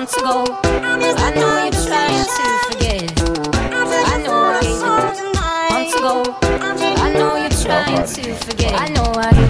months ago. I know you're trying to forget. I know I gave it months ago. I know you're trying to forget. I know I.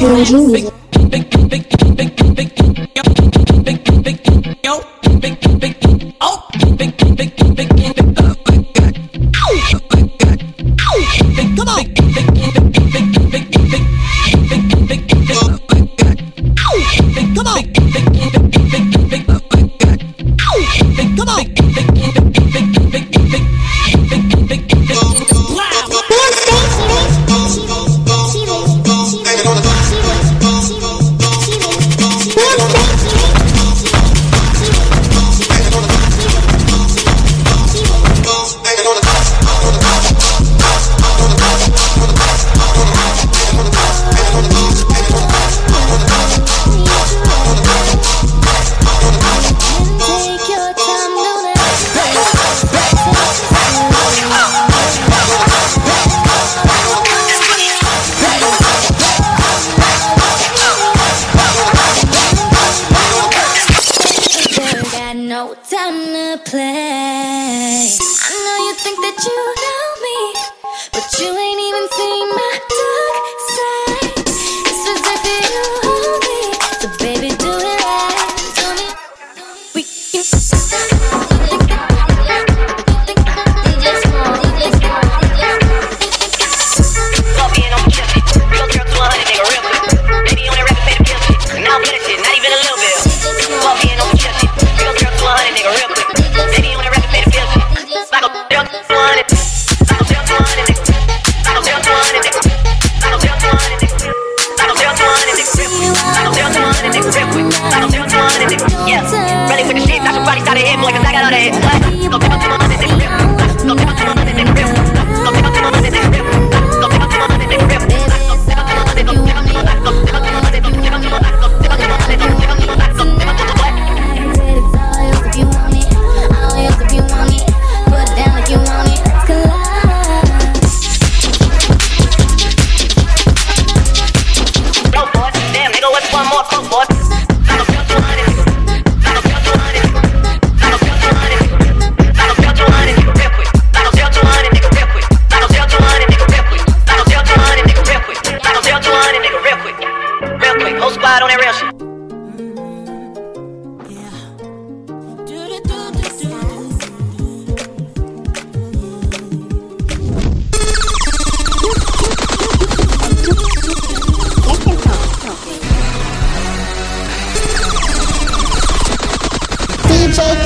Not even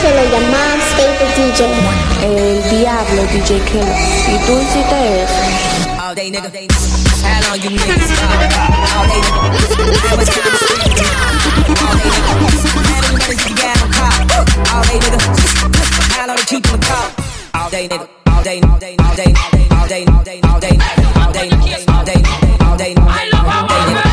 Kelo, your mom's favorite DJ. El Diablo DJ Kelo. Y tú sí te es. All day nigga. How long you niggas All day nigga. All day nigga. Had them. All day nigga. How long they keep on the? All day nigga. All day, all day, all day, all all day, nigga. all day, all day, all day, all day, all day, all day, all day, all day, all day, all day, all day, all all day, all all day, all all day, all all day, all all day, all all day, all all day, all all day, all all day, all all day, all all day, all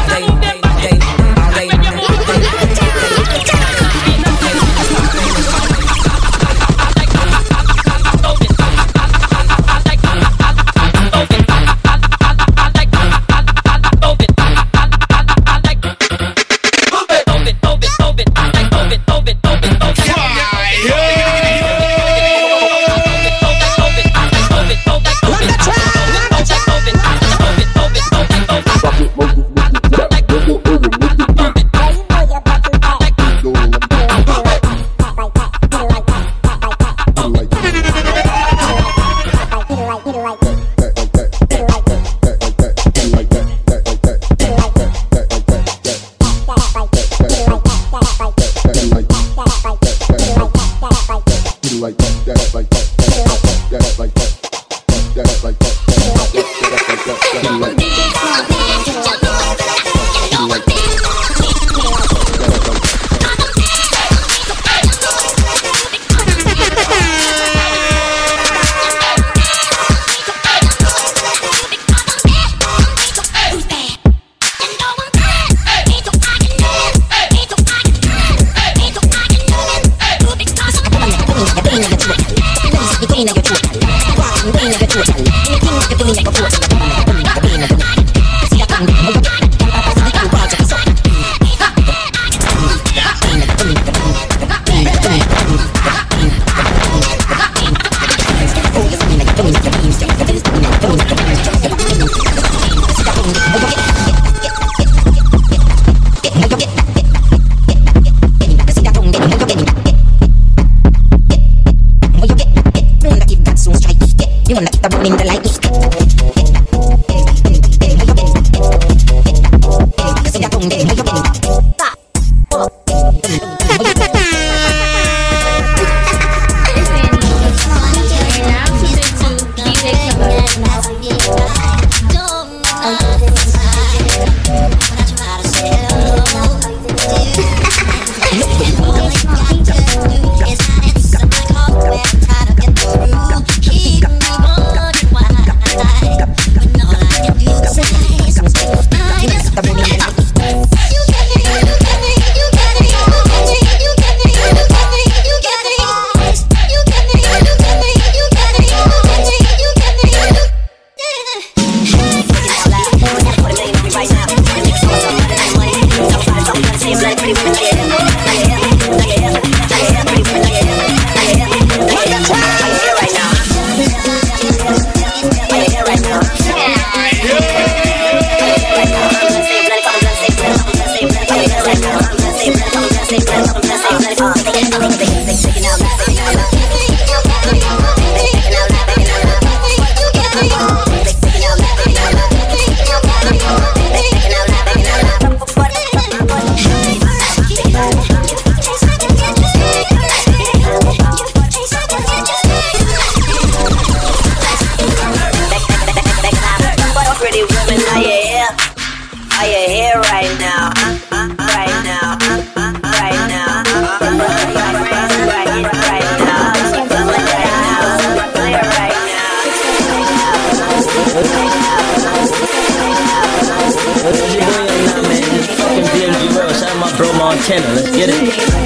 Are you here right now? Right now? Right now? Let's get it. Shout out my bro Montana. Let's get it.